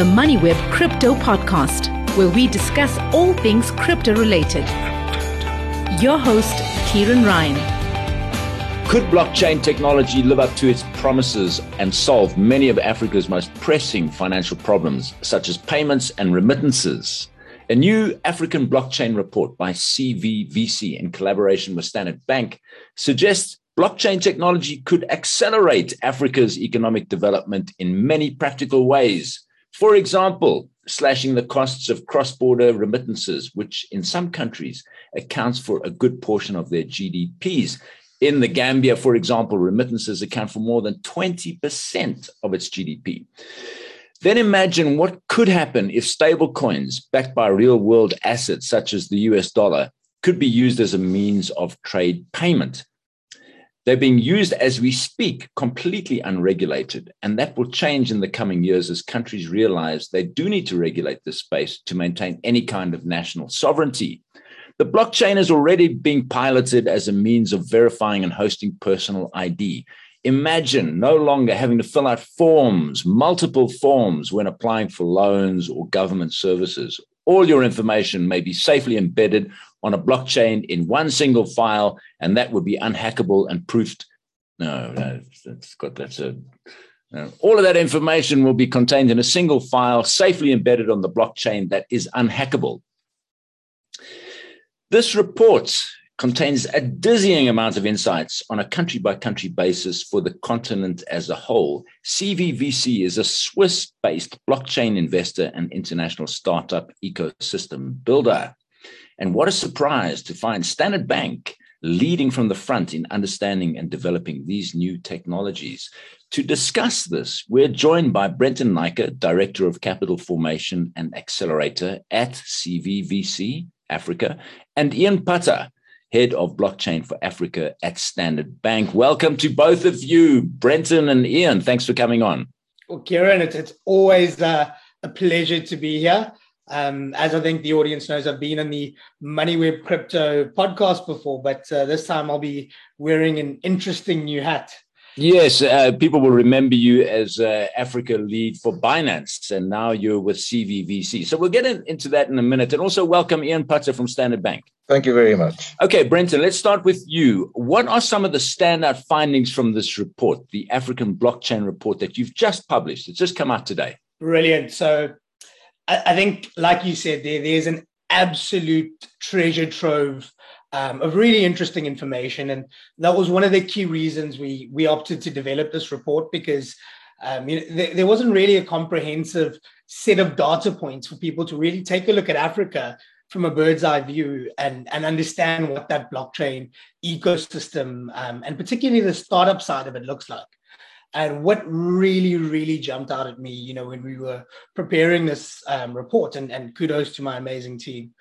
the MoneyWeb Crypto Podcast, where we discuss all things crypto related. Your host, Ciaran Ryan. Could blockchain technology live up to its promises and solve many of Africa's most pressing financial problems, such as payments and remittances? A new African blockchain report by CVVC in collaboration with Standard Bank suggests blockchain technology could accelerate Africa's economic development in many practical ways. For example, slashing the costs of cross border remittances, which in some countries accounts for a good portion of their GDPs. In the Gambia, for example, remittances account for more than 20% of its GDP. Then imagine what could happen if stable coins backed by real world assets such as the US dollar could be used as a means of trade payment. They're being used as we speak, completely unregulated. And that will change in the coming years as countries realize they do need to regulate this space to maintain any kind of national sovereignty. The blockchain is already being piloted as a means of verifying and hosting personal ID. Imagine no longer having to fill out forms, multiple forms, when applying for loans or government services. All your information may be safely embedded on a blockchain in one single file, and that would be unhackable and proofed. No, no that's got that's a. All of that information will be contained in a single file, safely embedded on the blockchain that is unhackable. This report contains a dizzying amount of insights on a country by country basis for the continent as a whole. CVVC is a Swiss based blockchain investor and international startup ecosystem builder. And what a surprise to find Standard Bank leading from the front in understanding and developing these new technologies. To discuss this, we're joined by Brenton Naicker, Director of Capital Formation and Accelerator at CVVC Africa, and Ian Putter, head of blockchain for Africa at Standard Bank. Welcome to both of you, Brenton and Ian. Thanks for coming on. Well, Ciaran, it's, it's always a pleasure to be here. Um, as I think the audience knows, I've been on the MoneyWeb Crypto podcast before, but uh, this time I'll be wearing an interesting new hat. Yes, uh, people will remember you as uh, Africa lead for Binance, and now you're with CVVC. So we'll get in, into that in a minute. And also welcome Ian Putter from Standard Bank. Thank you very much. Okay, Brenton, let's start with you. What are some of the standout findings from this report, the African blockchain report that you've just published? It's just come out today. Brilliant. So I, I think, like you said, there, there's an absolute treasure trove um, of really interesting information. And that was one of the key reasons we we opted to develop this report because um, you know, there, there wasn't really a comprehensive set of data points for people to really take a look at Africa from a bird's eye view and, and understand what that blockchain ecosystem um, and particularly the startup side of it looks like. And what really, really jumped out at me, you know, when we were preparing this um, report, and, and kudos to my amazing team,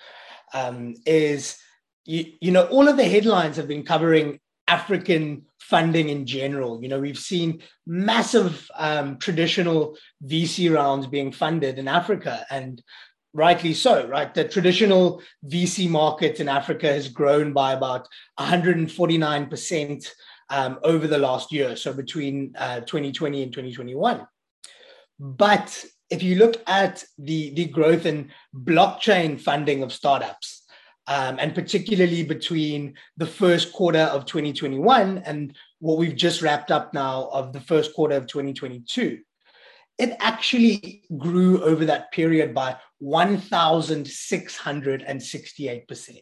um, is you, you know, all of the headlines have been covering African funding in general. You know, we've seen massive um, traditional VC rounds being funded in Africa, and rightly so, right? The traditional VC market in Africa has grown by about 149% um, over the last year, so between uh, 2020 and 2021. But if you look at the, the growth in blockchain funding of startups, um, and particularly between the first quarter of 2021 and what we've just wrapped up now of the first quarter of 2022, it actually grew over that period by 1,668%.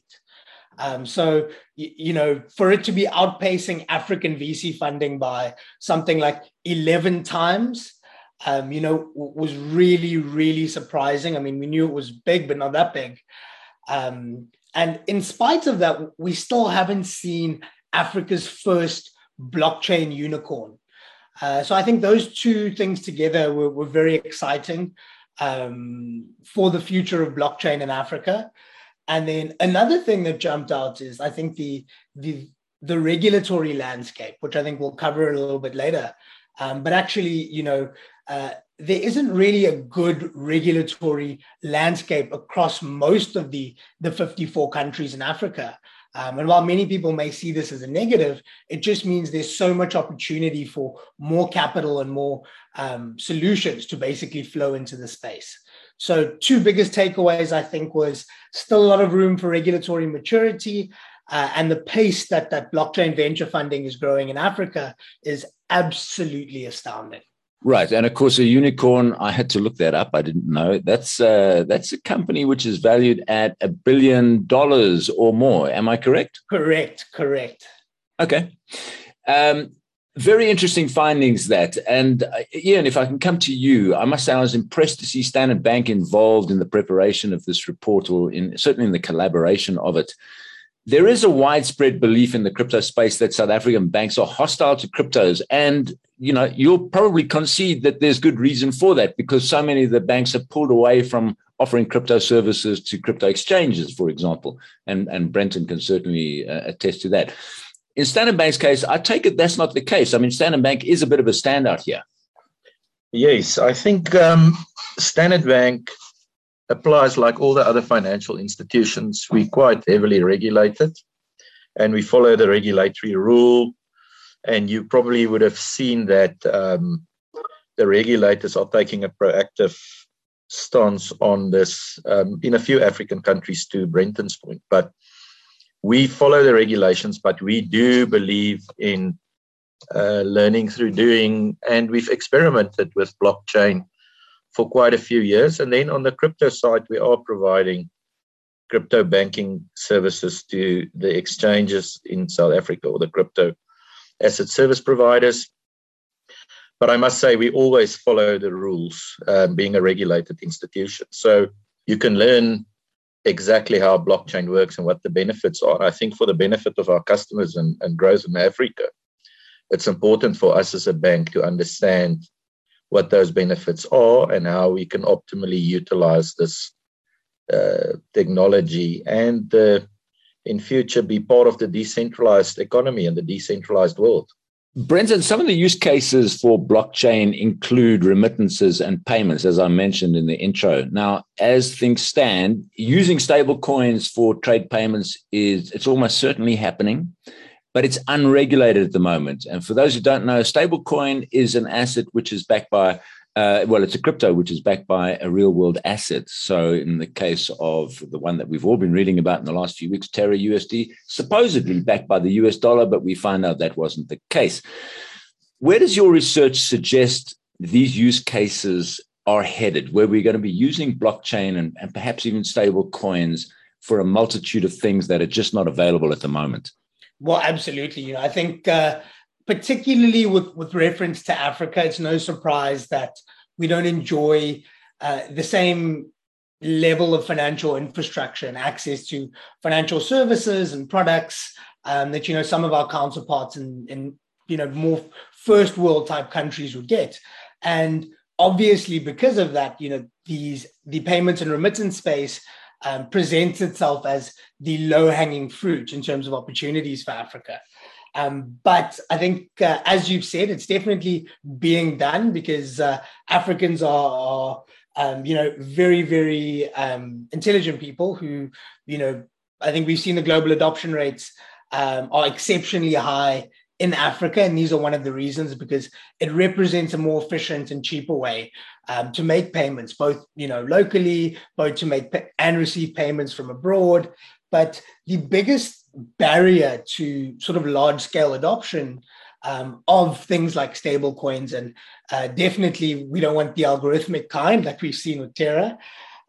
Um, so, you, know, for it to be outpacing African VC funding by something like 11 times, um, you know, was really, really surprising. I mean, we knew it was big, but not that big. Um, and in spite of that, we still haven't seen Africa's first blockchain unicorn. Uh, so I think those two things together were, were very exciting um, for the future of blockchain in Africa. And then another thing that jumped out is I think the the the regulatory landscape, which I think we'll cover a little bit later, Um, but actually, you know, uh, there isn't really a good regulatory landscape across most of the, the 54 countries in Africa. Um, and while many people may see this as a negative, it just means there's so much opportunity for more capital and more um, solutions to basically flow into the space. So, two biggest takeaways I think was still a lot of room for regulatory maturity, uh, and the pace that that blockchain venture funding is growing in Africa is absolutely astounding. Right, and of course, a unicorn. I had to look that up. I didn't know that's uh, that's a company which is valued at a billion dollars or more. Am I correct? Correct. Correct. Okay. Um, very interesting findings that. And uh, Ian, if I can come to you, I must say I was impressed to see Standard Bank involved in the preparation of this report, or in certainly in the collaboration of it there is a widespread belief in the crypto space that South African banks are hostile to cryptos. And, you know, you'll probably concede that there's good reason for that because so many of the banks have pulled away from offering crypto services to crypto exchanges, for example. And, and Brenton can certainly uh, attest to that. In Standard Bank's case, I take it that's not the case. I mean, Standard Bank is a bit of a standout here. Yes, I think um, Standard Bank applies like all the other financial institutions. We're quite heavily regulated and we follow the regulatory rule. And you probably would have seen that um, the regulators are taking a proactive stance on this um, in a few African countries, to Brenton's point. But we follow the regulations, but we do believe in uh, learning through doing, and we've experimented with blockchain for quite a few years. And then on the crypto side, we are providing crypto banking services to the exchanges in South Africa or the crypto asset service providers. But I must say, we always follow the rules, um, being a regulated institution. So you can learn exactly how blockchain works and what the benefits are. I think for the benefit of our customers and, and growth in Africa, it's important for us as a bank to understand what those benefits are and how we can optimally utilize this uh, technology and uh, in future be part of the decentralized economy and the decentralized world. Brenton, some of the use cases for blockchain include remittances and payments, as I mentioned in the intro. Now, as things stand, using stable coins for trade payments is it's almost certainly happening but it's unregulated at the moment. And for those who don't know, stablecoin is an asset which is backed by, uh, well, it's a crypto which is backed by a real world asset. So in the case of the one that we've all been reading about in the last few weeks, Terra USD, supposedly backed by the US dollar, but we find out that wasn't the case. Where does your research suggest these use cases are headed, where we're going to be using blockchain and, and perhaps even stable coins for a multitude of things that are just not available at the moment? Well, absolutely. You know, I think uh, particularly with with reference to Africa, it's no surprise that we don't enjoy uh, the same level of financial infrastructure and access to financial services and products um, that you know some of our counterparts in, in you know more first world type countries would get and obviously because of that you know these the payments and remittance space um, presents itself as the low hanging fruit in terms of opportunities for Africa. Um, but I think, uh, as you've said, it's definitely being done because uh, Africans are, are um, you know, very, very um, intelligent people who, you know, I think we've seen the global adoption rates um, are exceptionally high in Africa, and these are one of the reasons because it represents a more efficient and cheaper way um, to make payments, both you know locally, both to make and receive payments from abroad. But the biggest barrier to sort of large scale adoption um, of things like stable coins, and uh, definitely we don't want the algorithmic kind like we've seen with Terra,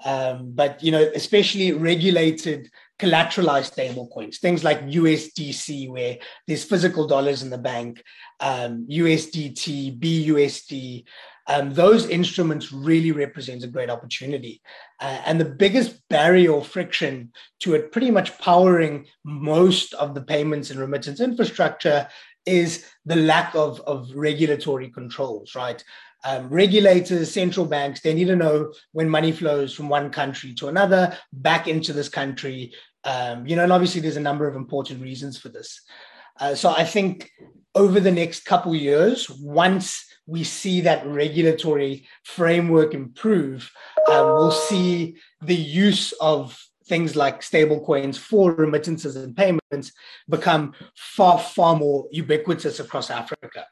um, but you know especially regulated collateralized stable coins, things like USDC, where there's physical dollars in the bank, um, USDT, BUSD. Um, those instruments really represent a great opportunity. Uh, and the biggest barrier or friction to it pretty much powering most of the payments and remittance infrastructure is the lack of, of regulatory controls, right? Um, regulators, central banks, they need to know when money flows from one country to another back into this country um, you know, and obviously there's a number of important reasons for this. Uh, so I think over the next couple years, once we see that regulatory framework improve, uh, we'll see the use of things like stablecoins for remittances and payments become far, far more ubiquitous across Africa.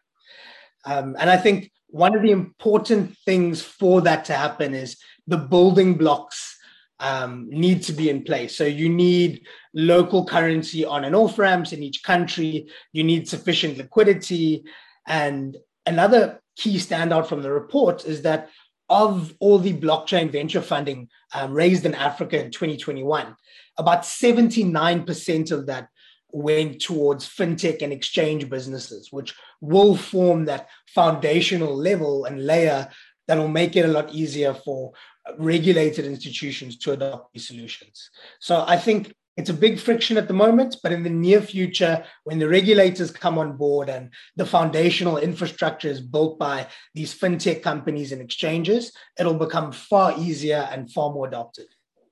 Um, and I think one of the important things for that to happen is the building blocks um, need to be in place. So you need local currency on and off ramps in each country. You need sufficient liquidity. And another key standout from the report is that of all the blockchain venture funding um, raised in Africa in 2021, about 79% of that went towards fintech and exchange businesses, which will form that foundational level and layer that will make it a lot easier for regulated institutions to adopt these solutions. So I think it's a big friction at the moment, but in the near future, when the regulators come on board and the foundational infrastructure is built by these fintech companies and exchanges, it'll become far easier and far more adopted.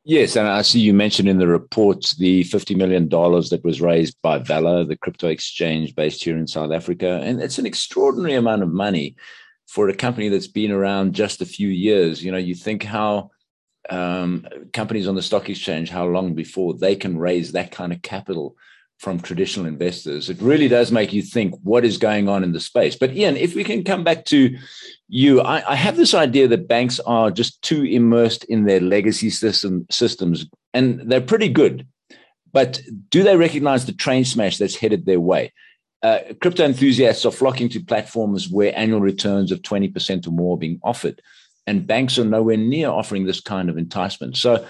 Yes, and I see you mentioned in the report the $50 million that was raised by VALR, the crypto exchange based here in South Africa. And it's an extraordinary amount of money for a company that's been around just a few years. You know, you think how um, companies on the stock exchange, how long before they can raise that kind of capital from traditional investors. It really does make you think what is going on in the space. But Ian, if we can come back to you, I, I have this idea that banks are just too immersed in their legacy system systems, and they're pretty good. But do they recognize the train smash that's headed their way? Uh, crypto enthusiasts are flocking to platforms where annual returns of 20% or more are being offered and banks are nowhere near offering this kind of enticement. So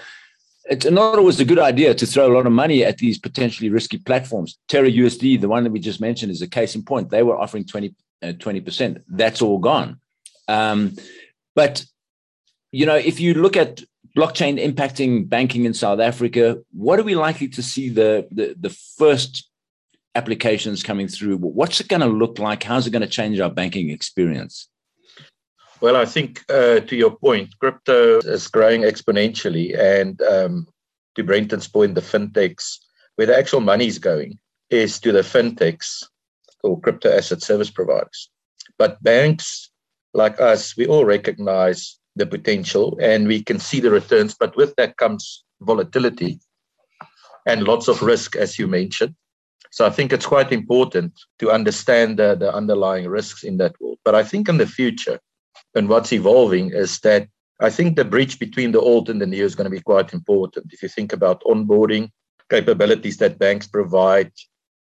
it's not always a good idea to throw a lot of money at these potentially risky platforms. Terra USD, the one that we just mentioned, is a case in point. They were offering 20, uh, 20%. That's all gone. Um, but, you know, if you look at blockchain impacting banking in South Africa, what are we likely to see the, the, the first applications coming through? What's it going to look like? How's it going to change our banking experience? Well, I think uh, to your point, crypto is growing exponentially. And um, to Brenton's point, the fintechs, where the actual money is going is to the fintechs or crypto asset service providers. But banks like us, we all recognize the potential and we can see the returns. But with that comes volatility and lots of risk, as you mentioned. So I think it's quite important to understand the, the underlying risks in that world. But I think in the future, and what's evolving is that I think the bridge between the old and the new is going to be quite important. If you think about onboarding capabilities that banks provide,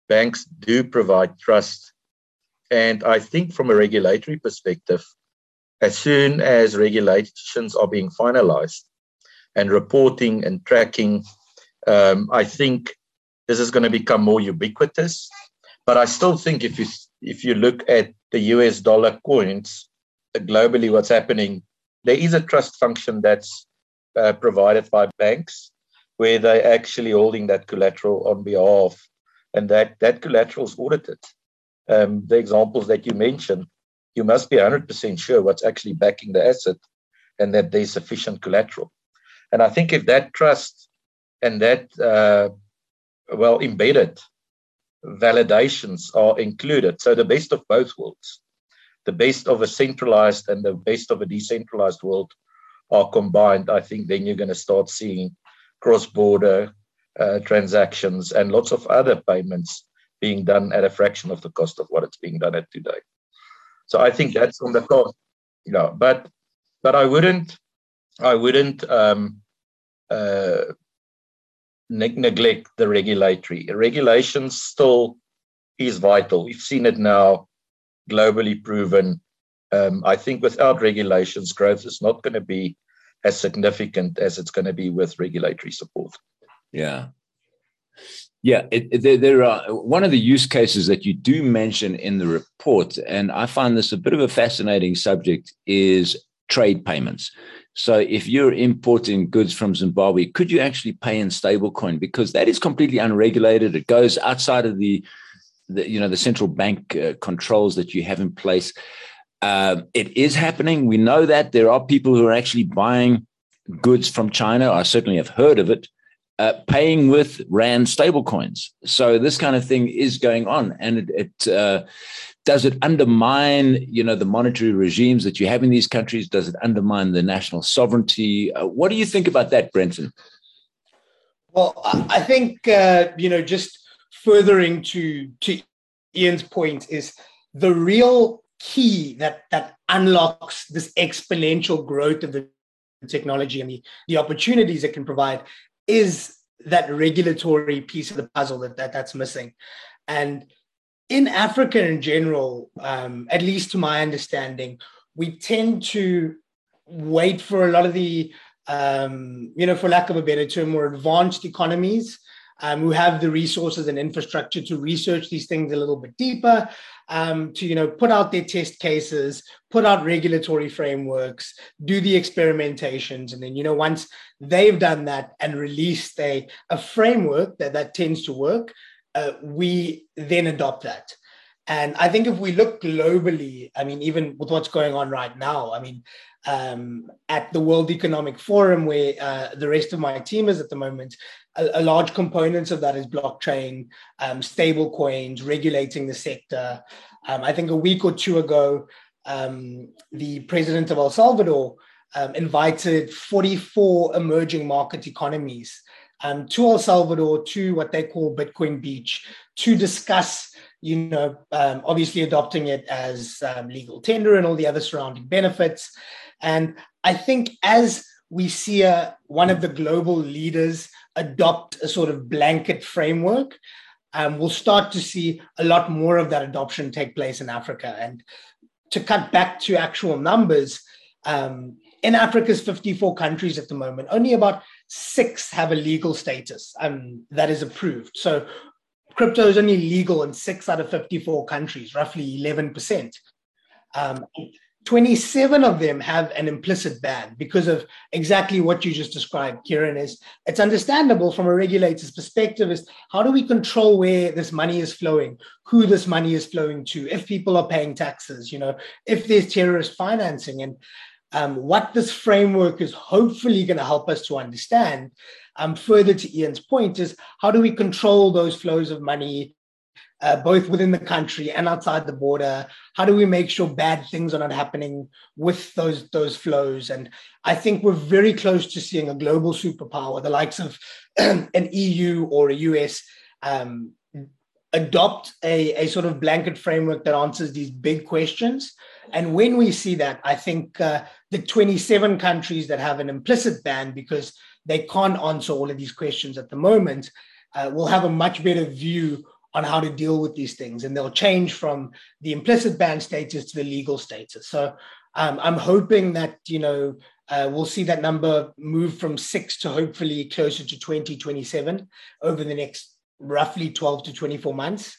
banks do provide trust. And I think from a regulatory perspective, as soon as regulations are being finalized and reporting and tracking, um, I think this is going to become more ubiquitous. But I still think if you if you look at the US dollar coins, globally what's happening, there is a trust function that's uh, provided by banks where they're actually holding that collateral on behalf, and that, that collateral is audited. Um, the examples that you mentioned, you must be 100% sure what's actually backing the asset and that there's sufficient collateral. And I think if that trust and that, uh, well, embedded validations are included, so the best of both worlds, the best of a centralized and the best of a decentralized world are combined, I think then you're going to start seeing cross border uh, transactions and lots of other payments being done at a fraction of the cost of what it's being done at today. So I think that's on the cost, you know, but but I wouldn't I wouldn't um, uh, ne- neglect the regulatory regulations still is vital. We've seen it now globally proven. Um, I think without regulations, growth is not going to be as significant as it's going to be with regulatory support. Yeah. Yeah, it, it, there, are one of the use cases that you do mention in the report, and I find this a bit of a fascinating subject, is trade payments. So, if you're importing goods from Zimbabwe, could you actually pay in stablecoin? Because that is completely unregulated. It goes outside of the the you know the central bank uh, controls that you have in place. Uh, it is happening. We know that there are people who are actually buying goods from China. I certainly have heard of it, uh, paying with rand stablecoins. So this kind of thing is going on, and it, it uh, does it undermine you know the monetary regimes that you have in these countries? Does it undermine the national sovereignty? Uh, what do you think about that, Brenton? Well, I think uh, you know just furthering to to Ian's point is the real key that that unlocks this exponential growth of the technology and the, the opportunities it can provide is that regulatory piece of the puzzle that, that that's missing. And in Africa in general, um, at least to my understanding, we tend to wait for a lot of the, um, you know, for lack of a better term, more advanced economies um, who have the resources and infrastructure to research these things a little bit deeper, um, to you know put out their test cases, put out regulatory frameworks, do the experimentations, and then you know once they've done that and released a, a framework that that tends to work, uh, we then adopt that. And I think if we look globally, I mean, even with what's going on right now, I mean, um, at the World Economic Forum, where uh, the rest of my team is at the moment, a, a large component of that is blockchain, um, stable coins, regulating the sector. Um, I think a week or two ago, um, the president of El Salvador um, invited 44 emerging market economies um, to El Salvador to what they call Bitcoin Beach to discuss, you know, um, obviously adopting it as um, legal tender and all the other surrounding benefits. And I think as we see a, one of the global leaders adopt a sort of blanket framework, um, we'll start to see a lot more of that adoption take place in Africa. And to cut back to actual numbers, um, in Africa's 54 countries at the moment, only about six have a legal status um, that is approved. So crypto is only legal in six out of 54 countries, roughly 11%. Um, 27 of them have an implicit ban because of exactly what you just described, Ciaran. Is it's understandable from a regulator's perspective is how do we control where this money is flowing, who this money is flowing to, if people are paying taxes, you know, if there's terrorist financing. And um, what this framework is hopefully going to help us to understand, um, further to Ian's point, is how do we control those flows of money uh, both within the country and outside the border? How do we make sure bad things are not happening with those those flows? And I think we're very close to seeing a global superpower, the likes of an EU or a US, um, adopt a, a sort of blanket framework that answers these big questions. And when we see that, I think uh, the 27 countries that have an implicit ban because they can't answer all of these questions at the moment uh, will have a much better view on how to deal with these things, and they'll change from the implicit ban status to the legal status. So um, I'm hoping that you know uh, we'll see that number move from six to hopefully closer to 2027 over the next roughly 12 to 24 months.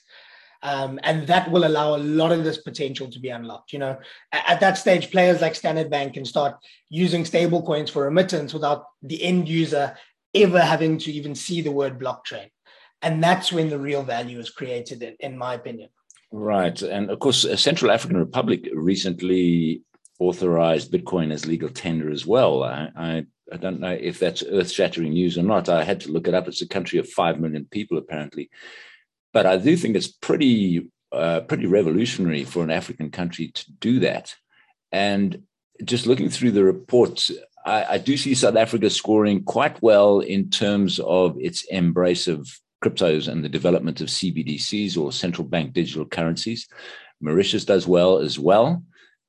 Um, and that will allow a lot of this potential to be unlocked. You know, at, at that stage, players like Standard Bank can start using stable coins for remittance without the end user ever having to even see the word blockchain and that's when the real value is created in, in my opinion right and of course central african republic recently authorized bitcoin as legal tender as well i, I, I don't know if that's earth-shattering news or not i had to look it up it's a country of 5 million people apparently but i do think it's pretty uh, pretty revolutionary for an african country to do that and just looking through the reports I, I do see South Africa scoring quite well in terms of its embrace of cryptos and the development of CBDCs or central bank digital currencies. Mauritius does well as well.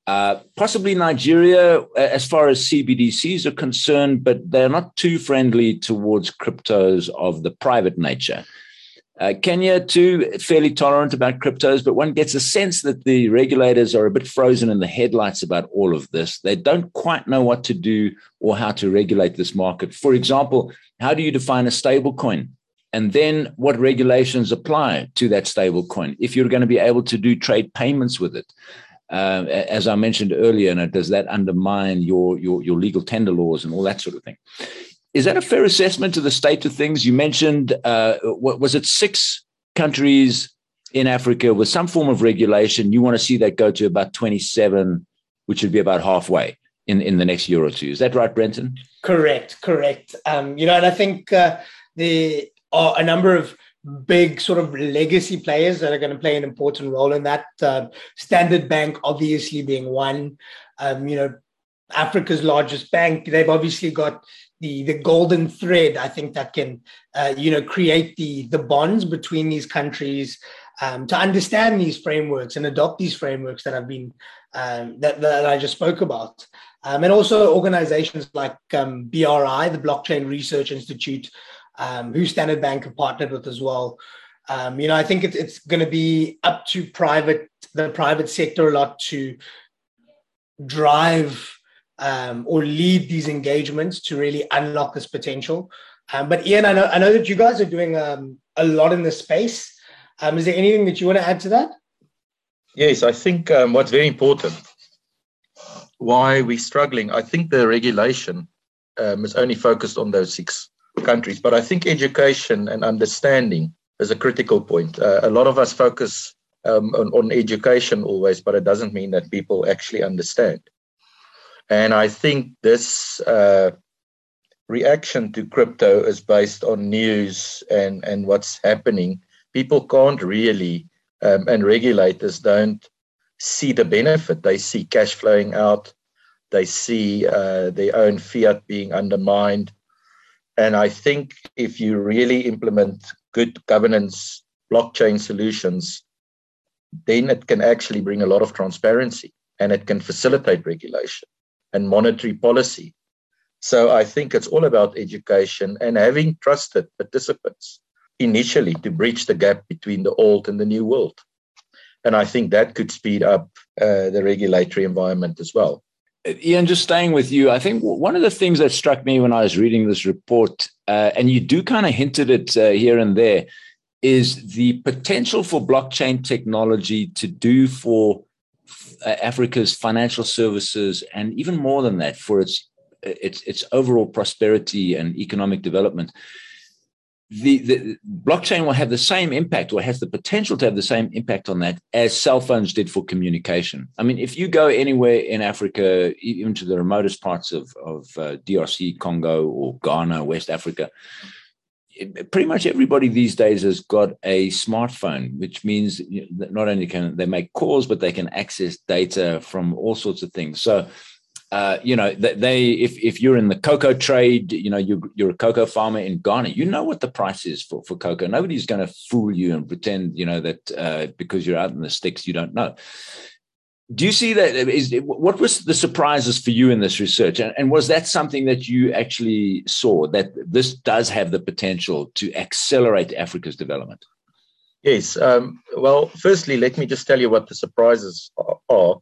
Uh, possibly Nigeria, as far as CBDCs are concerned, but they're not too friendly towards cryptos of the private nature. Uh, Kenya, too, fairly tolerant about cryptos, but one gets a sense that the regulators are a bit frozen in the headlights about all of this. They don't quite know what to do or how to regulate this market. For example, how do you define a stable coin? and then what regulations apply to that stable coin if you're going to be able to do trade payments with it uh, as i mentioned earlier and does that undermine your, your your legal tender laws and all that sort of thing? Is that a fair assessment of the state of things? You mentioned uh, what was it six countries in africa with some form of regulation? You want to see that go to about 27 which would be about halfway in, in the next year or two. Is that right brenton? Correct correct. Um, you know and i think uh, there are a number of big sort of legacy players that are going to play an important role in that. Uh, Standard Bank, obviously, being one. Um, you know, Africa's largest bank. They've obviously got the the golden thread. I think that can, uh, you know, create the the bonds between these countries um, to understand these frameworks and adopt these frameworks that I've been um, that, that I just spoke about. Um, and also organizations like um, BRI, the Blockchain Research Institute, um, who Standard Bank have partnered with as well. Um, you know, I think it's, it's going to be up to private the private sector a lot to drive um, or lead these engagements to really unlock this potential. Um, but Ian, I know I know that you guys are doing um, a lot in this space. Um, is there anything that you want to add to that? Yes, I think um, what's very important, why we're struggling, I think the regulation um, is only focused on those six countries, but I think education and understanding is a critical point. Uh, a lot of us focus um, on, on education always, but it doesn't mean that people actually understand. And I think this uh, reaction to crypto is based on news and, and what's happening. People can't really, um, and regulators don't see the benefit. They see cash flowing out, they see uh, their own fiat being undermined. And I think if you really implement good governance blockchain solutions, then it can actually bring a lot of transparency and it can facilitate regulation and monetary policy. So I think it's all about education and having trusted participants initially to bridge the gap between the old and the new world. And I think that could speed up uh, the regulatory environment as well. Ian, just staying with you, I think one of the things that struck me when I was reading this report, uh, and you do kind of hinted it uh, here and there, is the potential for blockchain technology to do for uh, Africa's financial services, and even more than that, for its its its overall prosperity and economic development. The, the blockchain will have the same impact, or has the potential to have the same impact on that as cell phones did for communication. I mean, if you go anywhere in Africa, even to the remotest parts of of uh, DRC, Congo, or Ghana, West Africa, pretty much everybody these days has got a smartphone, which means not only can they make calls, but they can access data from all sorts of things. So, uh, you know, they if if you're in the cocoa trade, you know, you're you're a cocoa farmer in Ghana, you know what the price is for for cocoa. Nobody's going to fool you and pretend, you know, that uh, because you're out in the sticks, you don't know. Do you see that is what was the surprises for you in this research? And, and, was that something that you actually saw that this does have the potential to accelerate africa's development? Yes um, well firstly let me just tell you what the surprises are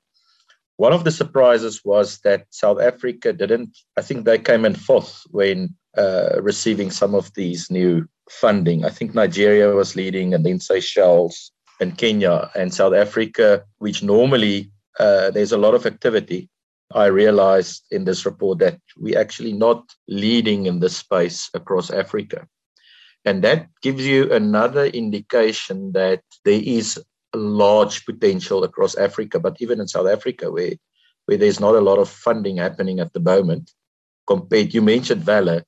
one of the surprises was that south africa didn't i think they came in fourth when uh, receiving some of these new funding i think nigeria was leading and then seychelles and Kenya and South Africa, which normally uh, there's a lot of activity. I realized in this report that we're actually not leading in this space across Africa. And that gives you another indication that there is large potential across Africa, but even in South Africa, where, where there's not a lot of funding happening at the moment, compared, you mentioned VALR,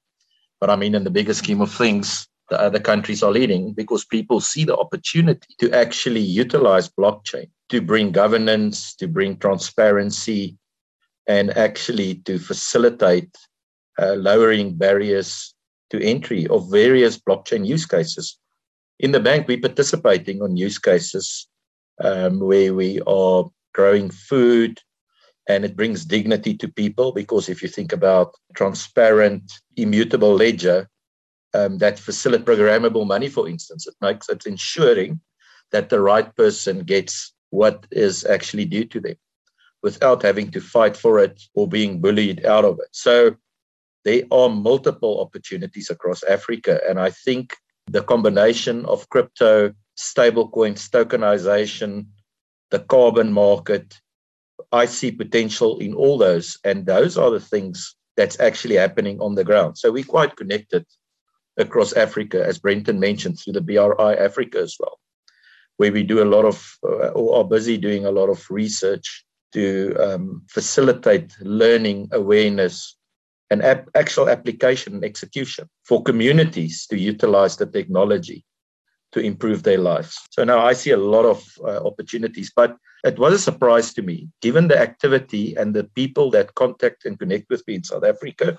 but I mean, in the bigger scheme of things, the other countries are leading because people see the opportunity to actually utilize blockchain to bring governance, to bring transparency, and actually to facilitate uh, lowering barriers to entry of various blockchain use cases. In the bank, we're participating on use cases um, where we are growing food and it brings dignity to people because if you think about transparent, immutable ledger, um, that facilitate programmable money, for instance, it makes it ensuring that the right person gets what is actually due to them without having to fight for it or being bullied out of it. So there are multiple opportunities across Africa. And I think the combination of crypto, stablecoins, tokenization, the carbon market, I see potential in all those. And those are the things that's actually happening on the ground. So we're quite connected across Africa, as Brenton mentioned, through the BRI Africa as well where we do a lot of, uh, or are busy doing a lot of research to um, facilitate learning awareness and ap- actual application and execution for communities to utilize the technology to improve their lives. So now I see a lot of uh, opportunities, but it was a surprise to me, given the activity and the people that contact and connect with me in South Africa,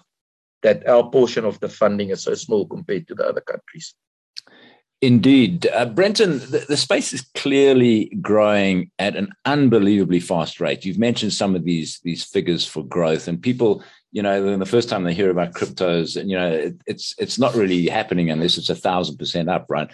that our portion of the funding is so small compared to the other countries. Indeed. Uh, Brenton, the, the, space is clearly growing at an unbelievably fast rate. You've mentioned some of these, these figures for growth, and people, you know, the first time they hear about cryptos, and you know, it, it's it's not really happening unless it's a thousand percent up, right?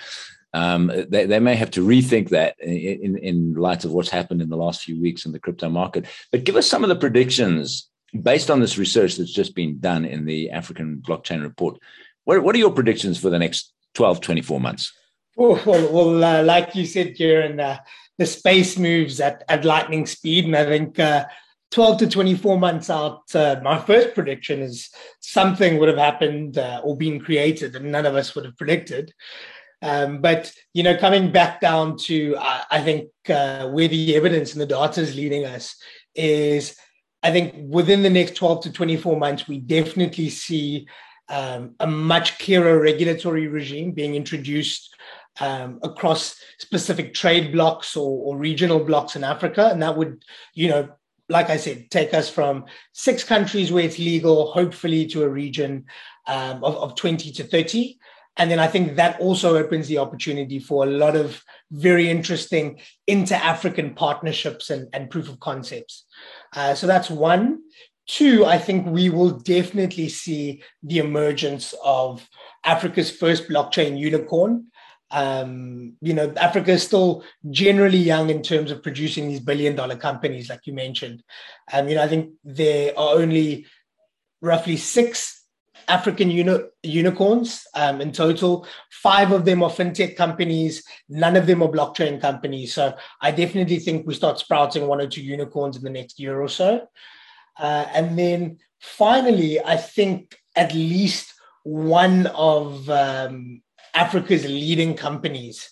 Um, they, they may have to rethink that in, in light of what's happened in the last few weeks in the crypto market. But give us some of the predictions based on this research that's just been done in the African blockchain report. What, what are your predictions for the next 12, 24 months? Oh, well, well uh, like you said, Ciaran, uh, the space moves at, at lightning speed. And I think uh, 12 to 24 months out, uh, my first prediction is something would have happened uh, or been created and none of us would have predicted. Um, but you know, coming back down to I, I think uh, where the evidence and the data is leading us is, I think within the next 12 to 24 months, we definitely see um, a much clearer regulatory regime being introduced um, across specific trade blocks or, or regional blocks in Africa, and that would, you know, like I said, take us from six countries where it's legal, hopefully, to a region um, of, of 20 to 30. And then I think that also opens the opportunity for a lot of very interesting inter African partnerships and, and proof of concepts. Uh, so that's one. Two, I think we will definitely see the emergence of Africa's first blockchain unicorn. Um, you know, Africa is still generally young in terms of producing these billion dollar companies, like you mentioned. Um, you know, I think there are only roughly six African uni- unicorns um, in total. Five of them are fintech companies. None of them are blockchain companies. So I definitely think we start sprouting one or two unicorns in the next year or so. Uh, and then finally, I think at least one of um, Africa's leading companies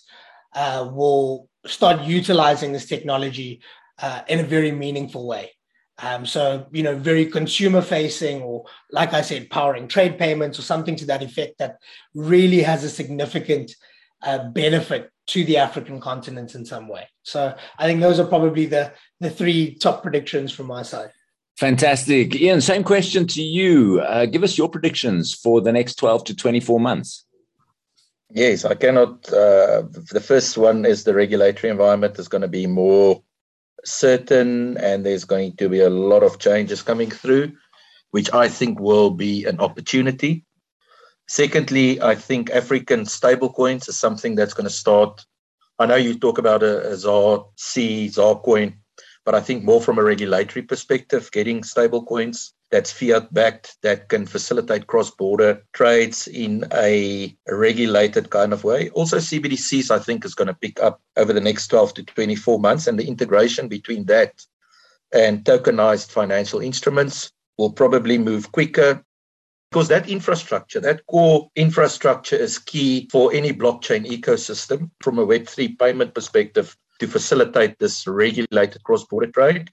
uh, will start utilizing this technology uh, in a very meaningful way. Um, so, you know, very consumer facing, or like I said, powering trade payments or something to that effect that really has a significant uh, benefit to the African continent in some way. So, I think those are probably the, the three top predictions from my side. Fantastic. Ian, same question to you. Uh, give us your predictions for the next 12 to 24 months. Yes, I cannot. Uh, the first one is the regulatory environment is going to be more certain and there's going to be a lot of changes coming through, which I think will be an opportunity. Secondly, I think African stablecoins is something that's going to start. I know you talk about a, a ZAR C, ZAR coin, but I think more from a regulatory perspective, getting stablecoins that's fiat backed that can facilitate cross border trades in a regulated kind of way. Also, CBDCs, I think, is going to pick up over the next 12 to 24 months, and the integration between that and tokenized financial instruments will probably move quicker. Because that infrastructure, that core infrastructure is key for any blockchain ecosystem from a Web3 payment perspective to facilitate this regulated cross border trade.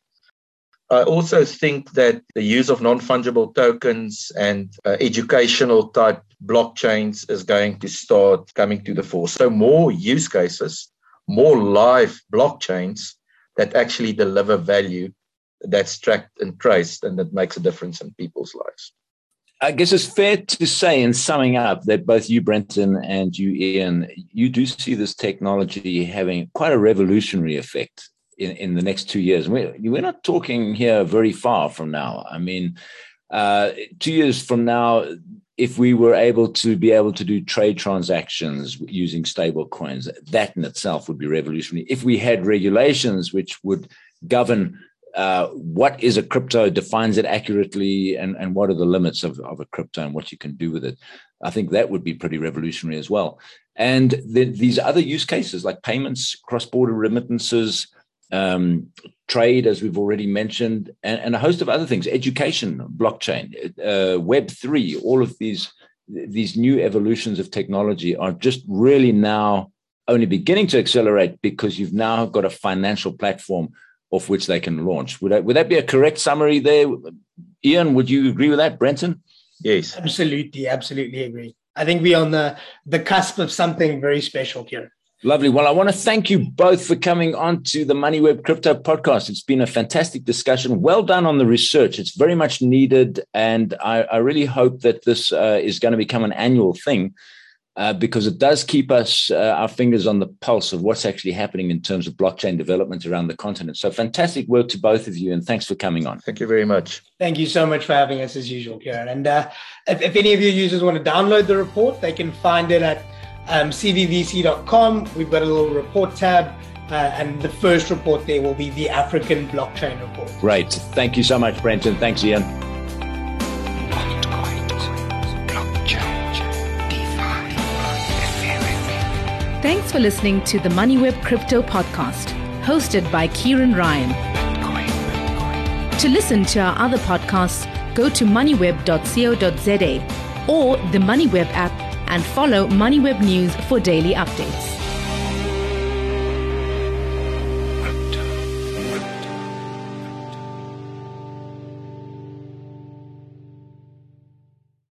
I also think that the use of non fungible tokens and uh, educational type blockchains is going to start coming to the fore. So, more use cases, more live blockchains that actually deliver value that's tracked and traced and that makes a difference in people's lives. I guess it's fair to say, in summing up, that both you, Brenton, and you, Ian, you do see this technology having quite a revolutionary effect in, in the next two years. We're, we're not talking here very far from now. I mean, uh, two years from now, if we were able to be able to do trade transactions using stable coins, that in itself would be revolutionary. If we had regulations which would govern uh, what is a crypto, defines it accurately, and, and what are the limits of, of a crypto and what you can do with it, I think that would be pretty revolutionary as well. And the, these other use cases like payments, cross border remittances, um, trade, as we've already mentioned, and, and, a host of other things, education, blockchain, uh, Web three, all of these these new evolutions of technology are just really now only beginning to accelerate because you've now got a financial platform off which they can launch. Would that, would that be a correct summary there, Ian? Would you agree with that, Brenton? Yes. Absolutely, absolutely agree. I think we're on the, the cusp of something very special here. Lovely. Well, I want to thank you both for coming on to the MoneyWeb Crypto podcast. It's been a fantastic discussion. Well done on the research. It's very much needed. And I, I really hope that this uh, is going to become an annual thing uh, because it does keep us, uh, our fingers on the pulse of what's actually happening in terms of blockchain development around the continent. So fantastic work to both of you. And thanks for coming on. Thank you very much. Thank you so much for having us as usual, Ciaran. And uh, if, if any of your users want to download the report, they can find it at um, cvvc.com. We've got a little report tab. Uh, and the first report there will be the African blockchain report. Great. Thank you so much, Brenton. Thanks, Ian. Thanks for listening to the MoneyWeb Crypto Podcast, hosted by Ciaran Ryan. To listen to our other podcasts, go to moneyweb.co.za or the MoneyWeb app and follow MoneyWeb News for daily updates.